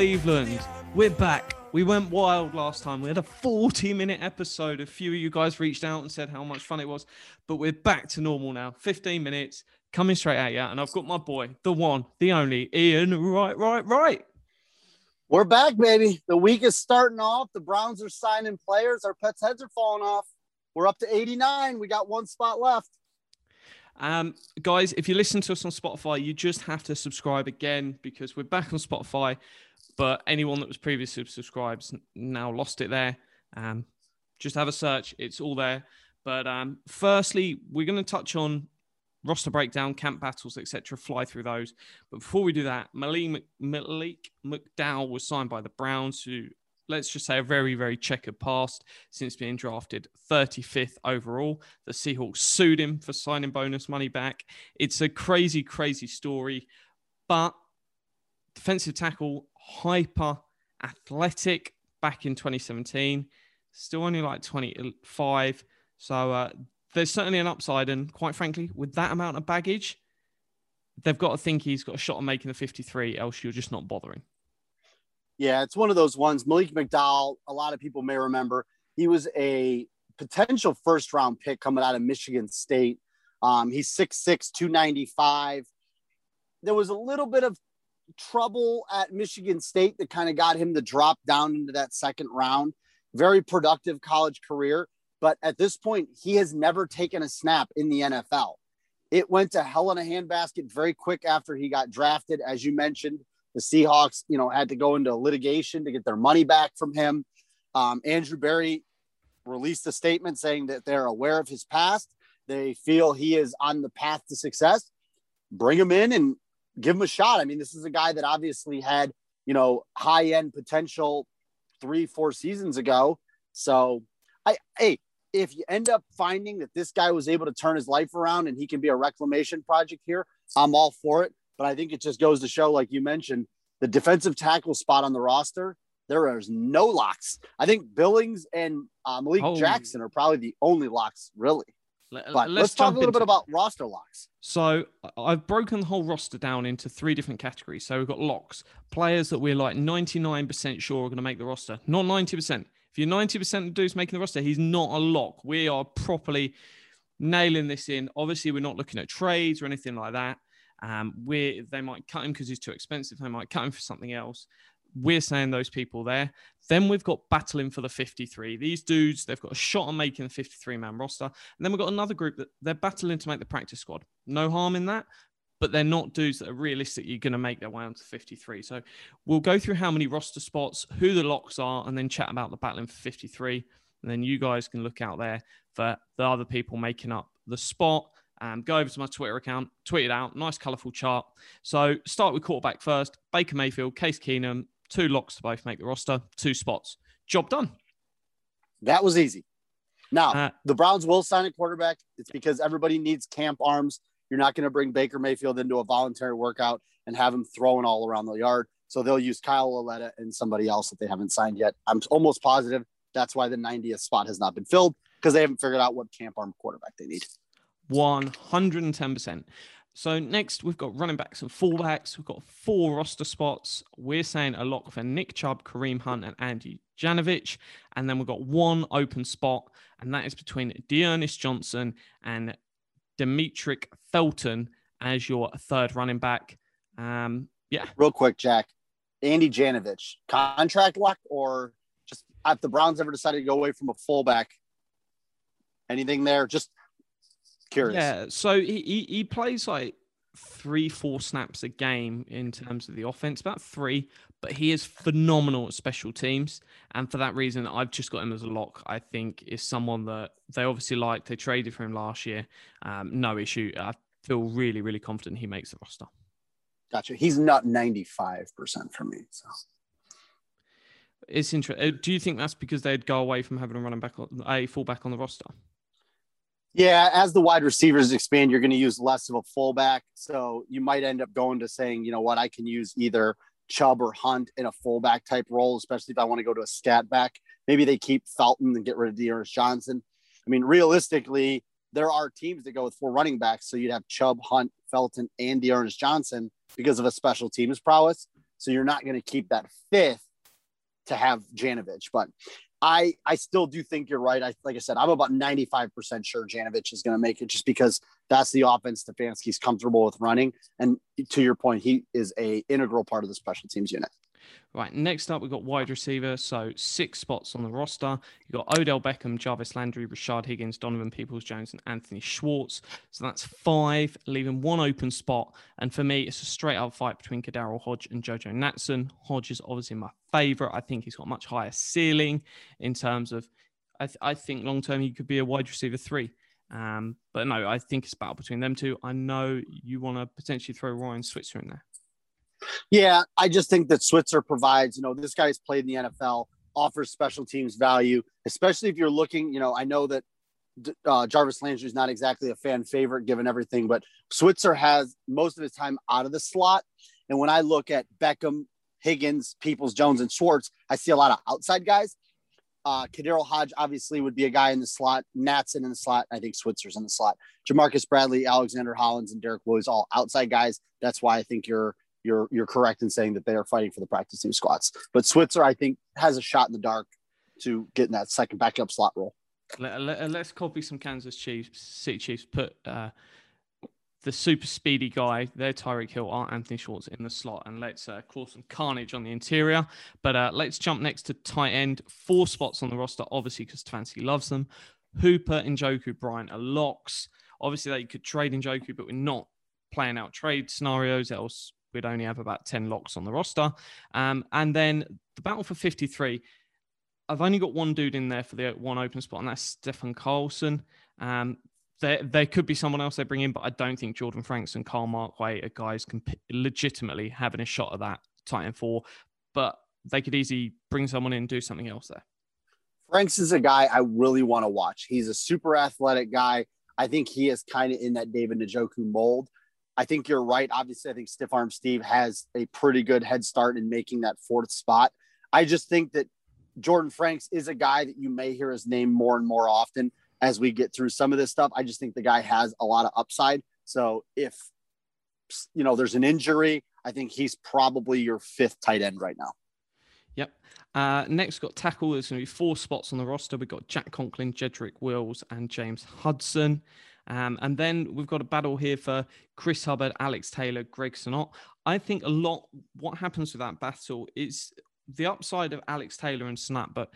Cleveland. We're back. We went wild last time. We had a 40 minute episode. A few of you guys reached out and said how much fun it was, but we're back to normal now. 15 minutes coming straight at you. And I've got my boy, the one, the only Iain. Right, right, right. We're back, baby. The week is starting off. The Browns are signing players. Our pets' heads are falling off. We're up to 89. We got one spot left. Um, guys, if you listen to us on Spotify, you just have to subscribe again because we're back on Spotify. But anyone that was previously subscribed now lost it there. Um, just have a search; it's all there. But um, firstly, we're going to touch on roster breakdown, camp battles, etc. Fly through those. But before we do that, Malik, Malik McDowell was signed by the Browns, who let's just say a very, very checkered past since being drafted 35th overall. The Seahawks sued him for signing bonus money back. It's a crazy, crazy story. But defensive tackle, hyper athletic back in 2017, still only like 25. So uh, there's certainly an upside. And quite frankly, with that amount of baggage, they've got to think he's got a shot of making the 53, else you're just not bothering. Yeah, it's one of those ones. Malik McDowell, a lot of people may remember, he was a potential first round pick coming out of Michigan State. Um, he's 6'6, 295. There was a little bit of trouble at Michigan State that kind of got him to drop down into that second round. Very productive college career. But at this point, he has never taken a snap in the NFL. It went to hell in a handbasket very quick after he got drafted. As you mentioned, the Seahawks, you know, had to go into litigation to get their money back from him. Um, Andrew Berry released a statement saying that they're aware of his past. They feel he is on the path to success. Bring him in and give him a shot. I mean, this is a guy that obviously had, you know, high end potential three, four seasons ago. So, I, hey, if you end up finding that this guy was able to turn his life around and he can be a reclamation project here, I'm all for it. But I think it just goes to show, like you mentioned, the defensive tackle spot on the roster, there is no locks. I think Billings and uh, Malik Oh. Jackson are probably the only locks, really. Let- But let's, let's talk a little bit it. about roster locks. So I've broken the whole roster down into three different categories. So we've got locks, players that we're like 99% sure are going to make the roster, not 90%. If you're 90% of the dudes making the roster, he's not a lock. We are properly nailing this in. Obviously, we're not looking at trades or anything like that. Um, we they might cut him because he's too expensive. They might cut him for something else. We're saying those people there. Then we've got battling for the 53. These dudes, they've got a shot on making the 53 man roster. And then we've got another group that they're battling to make the practice squad. No harm in that, but they're not dudes that are realistically going to make their way onto 53. So we'll go through how many roster spots, who the locks are, and then chat about the battling for 53. And then you guys can look out there for the other people making up the spot. Um, go over to my Twitter account, tweet it out. Nice, colourful chart. So start with quarterback first. Baker Mayfield, Case Keenum, two locks to both make the roster, two spots. Job done. That was easy. Now, Uh, the Browns will sign a quarterback. It's because everybody needs camp arms. You're not going to bring Baker Mayfield into a voluntary workout and have him throwing all around the yard. So they'll use Kyle Lauletta and somebody else that they haven't signed yet. I'm almost positive that's why the 90th spot has not been filled because they haven't figured out what camp arm quarterback they need. 110%. So next we've got running backs and fullbacks. We've got four roster spots. We're saying a lock for Nick Chubb, Kareem Hunt, and Andy Janovich. And then we've got one open spot, and that is between D'Ernest Johnson and Demetric Felton as your third running back. Um, yeah, Real quick, Jack. Andy Janovich, contract lock or just if the Browns ever decided to go away from a fullback, anything there? Just curious. Yeah, so he, he, he plays like three, four snaps a game in terms of the offense, about three, but he is phenomenal at special teams. And for that reason, I've just got him as a lock. I think is someone that they obviously like. They traded for him last year. Um, no issue. I feel really, really confident he makes the roster. Gotcha. He's not 95% for me. So It's interesting. Do you think that's because they'd go away from having a running back, a fullback on the roster? Yeah, as the wide receivers expand, you're going to use less of a fullback. So you might end up going to saying, you know what, I can use either Chubb or Hunt in a fullback type role, especially if I want to go to a scat back. Maybe they keep Felton and get rid of D'Ernest Johnson. I mean, realistically, there are teams that go with four running backs. So you'd have Chubb, Hunt, Felton, and D'Ernest Johnson because of a special teams prowess. So you're not going to keep that fifth to have Janovich. But I I still do think you're right. I like I said, I'm about 95% sure Janovich is going to make it just because that's the offense Stefanski's comfortable with running. And to your point, he is a integral part of the special teams unit. Right, next up, we've got wide receiver. So six spots on the roster. You've got Odell Beckham, Jarvis Landry, Rashard Higgins, Donovan Peoples Jones, and Anthony Schwartz. So that's five, leaving one open spot. And for me, it's a straight up fight between KhaDarel Hodge and JoJo Natson. Hodge is obviously my favorite. I think he's got much higher ceiling in terms of, I, th- I think long term he could be a wide receiver three. Um, but no, I think it's battle between them two. I know you want to potentially throw Ryan Switzer in there. Yeah, I just think that Switzer provides, you know, this guy's played in the NFL, offers special teams value, especially if you're looking, you know, I know that uh, Jarvis Landry is not exactly a fan favorite given everything, but Switzer has most of his time out of the slot. And when I look at Beckham, Higgins, Peoples, Jones, and Schwartz, I see a lot of outside guys. Uh, KhaDarel Hodge obviously would be a guy in the slot. Natson in the slot. I think Switzer's in the slot. Jamarcus Bradley, Alexander Hollins, and Derek Williams all outside guys. That's why I think you're you're you're correct in saying that they are fighting for the practice team squats. But Switzer, I think, has a shot in the dark to get in that second backup slot role. Let, us let, copy some Kansas Chiefs, City Chiefs. Put uh, the super speedy guy, their Tyreek Hill, our Anthony Schwartz in the slot, and let's uh, cause some carnage on the interior. But uh, let's jump next to tight end. Four spots on the roster, obviously, because Stefanski loves them. Hooper, and Njoku, Bryant are locks. Obviously, they could trade Njoku, but we're not playing out trade scenarios, else we'd only have about 10 locks on the roster. Um, and then the battle for 53, I've only got one dude in there for the one open spot, and that's Stephen Carlson. Um, there, there could be someone else they bring in, but I don't think Jordan Franks and Carl Markway are guys comp- legitimately having a shot at that tight end four. But they could easily bring someone in and do something else there. Franks is a guy I really want to watch. He's a super athletic guy. I think he is kind of in that David Njoku mold. I think you're right. Obviously, I think Stiff Arm Steve has a pretty good head start in making that fourth spot. I just think that Jordan Franks is a guy that you may hear his name more and more often as we get through some of this stuff. I just think the guy has a lot of upside. So if you know there's an injury, I think he's probably your fifth tight end right now. Yep. Uh, next, got tackle. There's going to be four spots on the roster. We've got Jack Conklin, Jedrick Wills, and James Hudson. Um, and then we've got a battle here for Chris Hubbard, Alex Taylor, Greg Senat. I think a lot what happens with that battle is the upside of Alex Taylor and Snap, but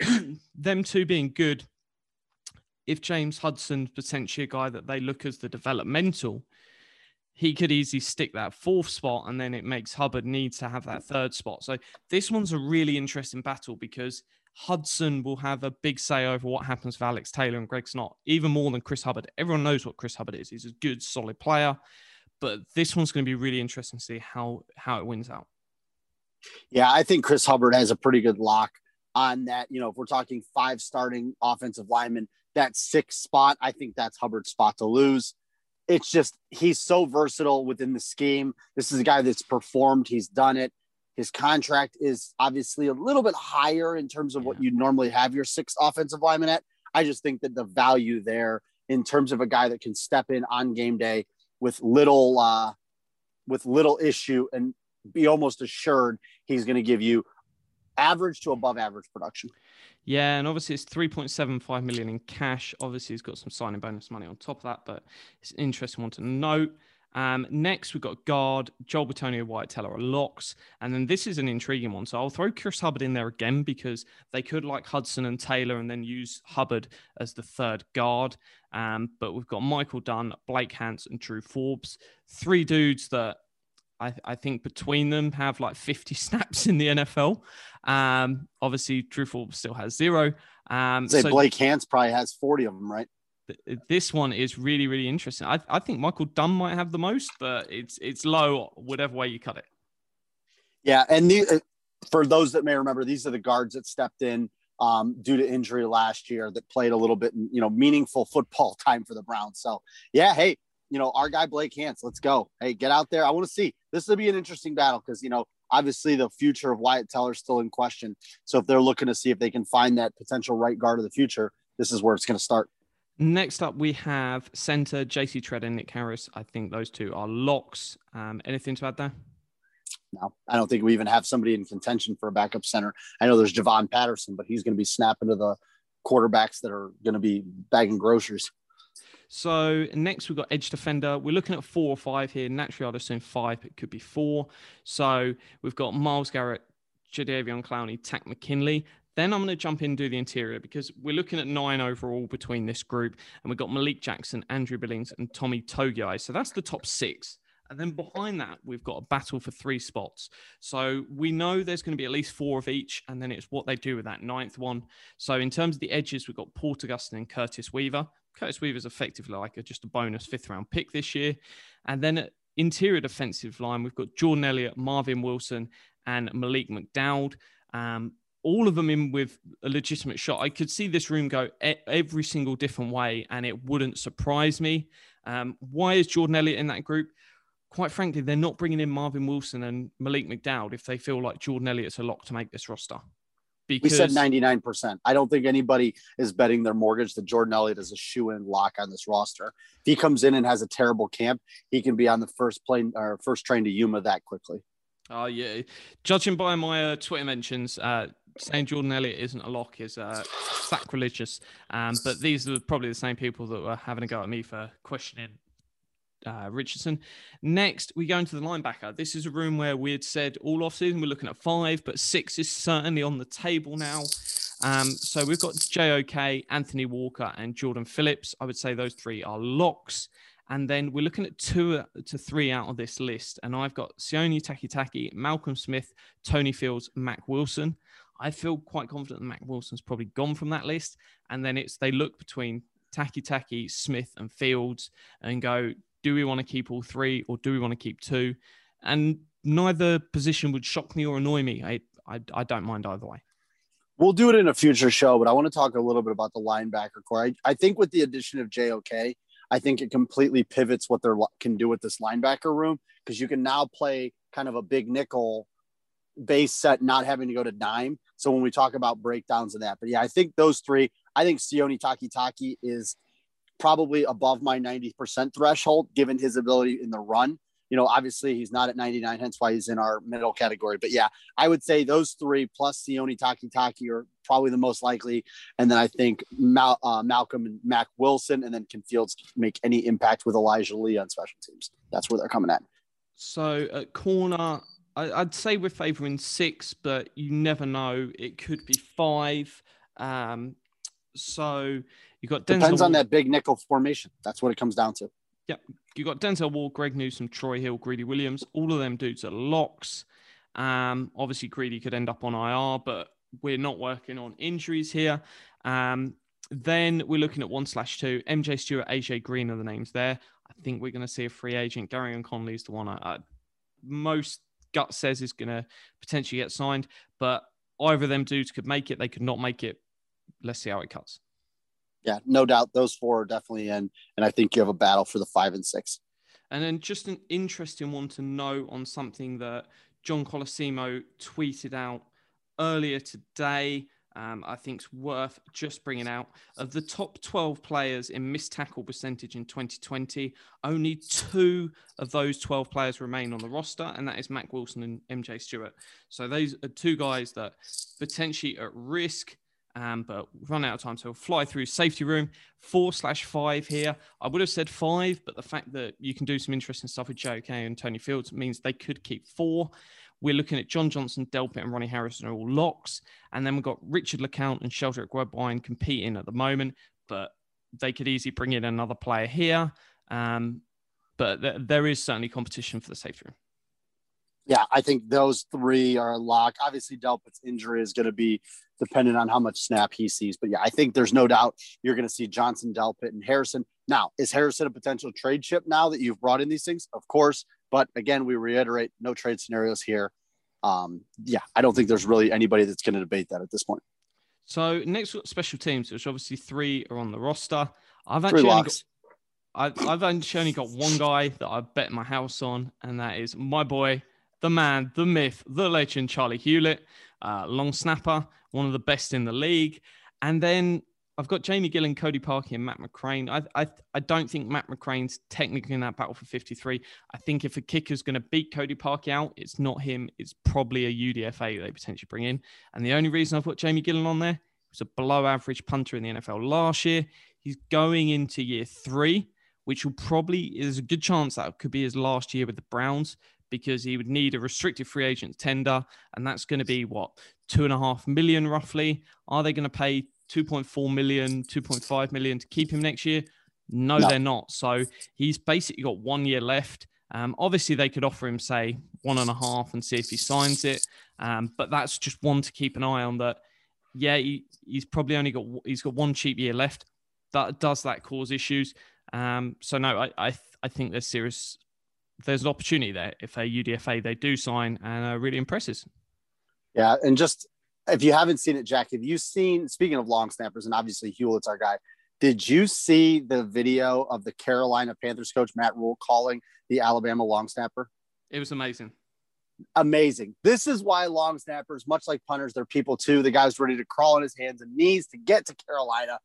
them two being good. If James Hudson's potentially a guy that they look as the developmental, he could easily stick that fourth spot and then it makes Hubbard need to have that third spot. So this one's a really interesting battle because Hudson will have a big say over what happens with Alex Taylor and Greg Senat, even more than Chris Hubbard. Everyone knows what Chris Hubbard is. He's a good, solid player. But this one's going to be really interesting to see how how it wins out. Yeah, I think Chris Hubbard has a pretty good lock on that. You know, if we're talking five starting offensive linemen, that sixth spot, I think that's Hubbard's spot to lose. It's just he's so versatile within the scheme. This is a guy that's performed, he's done it. His contract is obviously a little bit higher in terms of what you normally have your sixth offensive lineman at. I just think that the value there in terms of a guy that can step in on game day with little uh, with little issue and be almost assured he's going to give you average to above average production. Yeah, and obviously it's 3.75 million in cash. Obviously, he's got some signing bonus money on top of that, but it's an interesting one to note. Um, next, we've got guard, Joel Bitonio, Wyatt Teller are locks. And then this is an intriguing one. So I'll throw Chris Hubbard in there again because they could like Hudson and Taylor and then use Hubbard as the third guard. Um, but we've got Michael Dunn, Blake Hance, and Drew Forbes. Three dudes that I, I, think between them have like 50 snaps in the NFL. Um, obviously, Drew Forbes still has zero. Um, Say so, Blake Hance probably has 40 of them, right? Th- this one is really, really interesting. I, I think Michael Dunn might have the most, but it's it's low whatever way you cut it. Yeah, and the, uh, for those that may remember, these are the guards that stepped in um, due to injury last year that played a little bit, you know, meaningful football time for the Browns. So yeah, hey, you know, our guy Blake Hance, let's go. Hey, get out there. I want to see. This will be an interesting battle because you know, obviously the future of Wyatt Teller is still in question. So if they're looking to see if they can find that potential right guard of the future, this is where it's going to start. Next up, we have center JC Tretter and Nick Harris. I think those two are locks. Um, anything to add there? No, I don't think we even have somebody in contention for a backup center. I know there's Javon Patterson, but he's going to be snapping to the quarterbacks that are going to be bagging groceries. So next we've got edge defender. We're looking at four or five here. Naturally, I'd assume five. It could be four. So we've got Myles Garrett, Jadeveon Clowney, Takk McKinley. Then I'm going to jump in and do the interior because we're looking at nine overall between this group. And we've got Malik Jackson, Andrew Billings, and Tommy Togiai. So that's the top six. And then behind that, we've got a battle for three spots. So we know there's going to be at least four of each, and then it's what they do with that ninth one. So in terms of the edges, we've got Porter Gustin and Curtis Weaver. Curtis Weaver's effectively like a, just a bonus fifth round pick this year. And then interior defensive line, we've got Jordan Elliott, Marvin Wilson, and Malik McDowell. Um, all of them in with a legitimate shot. I could see this room go e- every single different way, and it wouldn't surprise me. Um, why is Jordan Elliott in that group? Quite frankly, they're not bringing in Marvin Wilson and Malik McDowell if they feel like Jordan Elliott's a lock to make this roster. We Because said 99%. I don't think anybody is betting their mortgage that Jordan Elliott is a shoe in lock on this roster. If he comes in and has a terrible camp, he can be on the first plane or first train to Yuma that quickly. Oh yeah, judging by my uh, Twitter mentions, uh, saying Jordan Elliott isn't a lock is uh, sacrilegious. Um, but these are probably the same people that were having a go at me for questioning uh, Richardson. Next, we go into the linebacker. This is a room where we had said all offseason we're looking at five, but six is certainly on the table now. Um, so we've got JOK, Anthony Walker, and Jordan Phillips. I would say those three are locks. And then we're looking at two to three out of this list. And I've got Sione Takitaki, Malcolm Smith, Tony Fields, Mack Wilson. I feel quite confident that Mack Wilson's probably gone from that list. And then it's they look between Taki Taki, Smith, and Fields and go, do we want to keep all three or do we want to keep two? And neither position would shock me or annoy me. I, I, I don't mind either way. We'll do it in a future show, but I want to talk a little bit about the linebacker corps. I, I think with the addition of JOK, I think it completely pivots what they can do with this linebacker room because you can now play kind of a big nickel base set, not having to go to dime. So when we talk about breakdowns of that, but yeah, I think those three, I think Sione Taki Taki is probably above my 90% threshold given his ability in the run. You know, obviously he's not at 99, hence why he's in our middle category. But yeah, I would say those three plus Sione Taki Taki are probably the most likely. And then I think Mal, uh, Malcolm and Mack Wilson, and then can Fields make any impact with Elijah Lee on special teams. That's where they're coming at. So at corner, I, I'd say we're favouring six, but you never know. It could be five. Um, so you got Denzel Depends on that big nickel formation. That's what it comes down to. Yep. You got Denzel Ward, Greg Newsome, Troy Hill, Greedy Williams. All of them dudes are locks. Um, obviously, Greedy could end up on IR, but we're not working on injuries here. Um, then we're looking at one slash two. MJ Stewart, AJ Green are the names there. I think we're going to see a free agent. Gareon Conley is the one I, I most gut says is going to potentially get signed, but either of them dudes could make it. They could not make it. Let's see how it cuts. Yeah, no doubt those four are definitely in. And I think you have a battle for the five and six. And then just an interesting one to know on something that John Colosimo tweeted out earlier today. Um, I think it's worth just bringing out. Of the top 12 players in missed tackle percentage in 2020, only two of those 12 players remain on the roster, and that is Mack Wilson and MJ Stewart. So those are two guys that potentially at risk. Um, but run out of time, so we'll fly through safety room four slash five here. I would have said five, but the fact that you can do some interesting stuff with JOK and Tony Fields means they could keep four. We're looking at John Johnson, Delpit, and Ronnie Harrison are all locks. And then we've got Richard LeCounte and Sheldrick Redwine competing at the moment, but they could easily bring in another player here. Um, but th- there is certainly competition for the safety room. Yeah, I think those three are a lock. Obviously, Delpit's injury is going to be dependent on how much snap he sees. But yeah, I think there's no doubt you're going to see Johnson, Delpit, and Harrison. Now, is Harrison a potential trade chip now that you've brought in these things? Of course. But again, we reiterate no trade scenarios here. Um, yeah, I don't think there's really anybody that's going to debate that at this point. So next we've got special teams, which obviously three are on the roster. I've actually got. I've, I've actually only got one guy that I bet my house on, and that is my boy, the man, the myth, the legend, Charley Hughlett, uh, long snapper, one of the best in the league. And then I've got Jamie Gillan, Cody Parkey, and Matt McCrane. I, I, I don't think Matt McCrane's technically in that battle for 53. I think if a kicker's going to beat Cody Parkey out, it's not him. It's probably a UDFA they potentially bring in. And the only reason I've got Jamie Gillan on there was a below average punter in the NFL last year. He's going into year three, which will probably is a good chance that could be his last year with the Browns because he would need a restricted free agent tender, and that's going to be what two and a half million roughly. Are they going to pay 2.4 million, 2.5 million to keep him next year? No, No. they're not. So he's basically got one year left. Um, obviously, they could offer him, say, one and a half and see if he signs it. Um, but that's just one to keep an eye on. That, yeah, he, he's probably only got he's got one cheap year left. That does that cause issues? Um, so no, I I, th- I think there's serious. There's an opportunity there if a UDFA they do sign and uh, really impresses. Yeah, and just if you haven't seen it, Jack, have you seen? Speaking of long snappers, and obviously Hughlett's our guy. Did you see the video of the Carolina Panthers coach Matt Rhule calling the Alabama long snapper? It was amazing. Amazing. This is why long snappers, much like punters, they're people too. The guy's ready to crawl on his hands and knees to get to Carolina.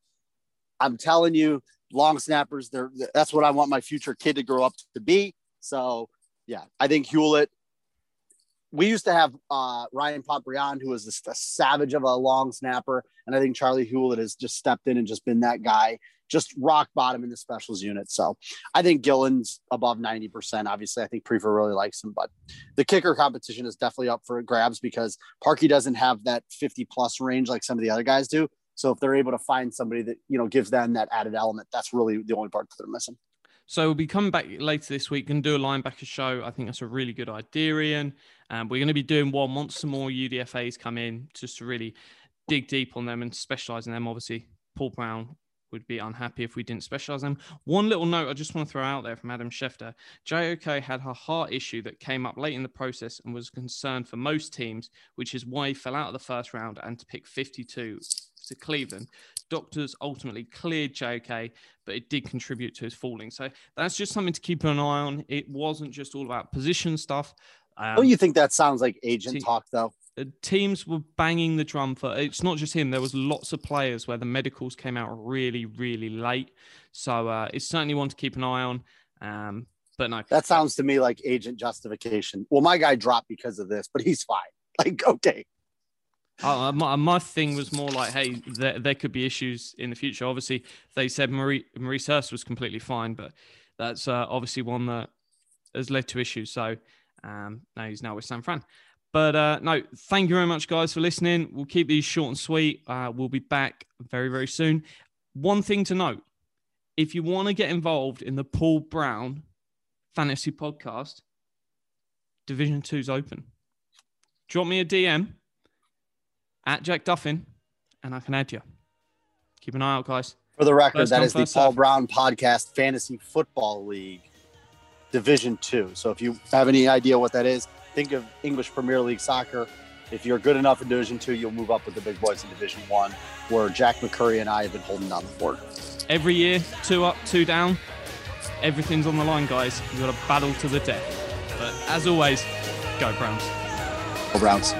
I'm telling you, long snappers, they're that's what I want my future kid to grow up to be. So yeah, I think Hughlett. We used to have uh, Ryan Pontbriand, who was just a savage of a long snapper, and I think Charley Hughlett has just stepped in and just been that guy, just rock bottom in the specials unit. So I think Gillan's above 90%. Obviously, I think Priefer really likes him, but the kicker competition is definitely up for grabs because Parkey doesn't have that 50 plus range like some of the other guys do. So if they're able to find somebody that, you know, gives them that added element, that's really the only part that they're missing. So we'll be coming back later this week and do a linebacker show. I think that's a really good idea, Iain. Um, we're going to be doing one once some more UDFAs come in just to really dig deep on them and specialize in them. Obviously, Paul Brown would be unhappy if we didn't specialize them. One little note I just want to throw out there from Adam Schefter. JOK had a heart issue that came up late in the process and was a concern for most teams, which is why he fell out of the first round and to pick 52 to Cleveland. Doctors ultimately cleared JOK, but it did contribute to his falling. So that's just something to keep an eye on. It wasn't just all about position stuff. Um, Don't you think that sounds like agent talk though? uh, teams were banging the drum for it's not just him there was lots of players where the medicals came out really really late so uh, it's certainly one to keep an eye on um, but no That sounds to me like agent justification. Well, my guy dropped because of this, but he's fine. Like, okay. Uh, my, my thing was more like, hey, there, there could be issues in the future. Obviously, they said Marie Maurice Hurst was completely fine, but that's uh, obviously one that has led to issues. So um, now he's now with San Fran. But uh, no, thank you very much, guys, for listening. We'll keep these short and sweet. Uh, we'll be back very, very soon. One thing to note if you want to get involved in the Paul Brown fantasy podcast, Division Two's open. Drop me a DM at Jack Duffin, and I can add you. Keep an eye out, guys. For the record, First that is the Paul. Brown Podcast Fantasy Football League Division Two. So if you have any idea what that is, think of English Premier League soccer. If you're good enough in Division Two, you'll move up with the big boys in Division One, where Jack McCurry and I have been holding down the fort. Every year, two up, two down. Everything's on the line, guys. You've got to battle to the death. But as always, go Browns. Go Browns.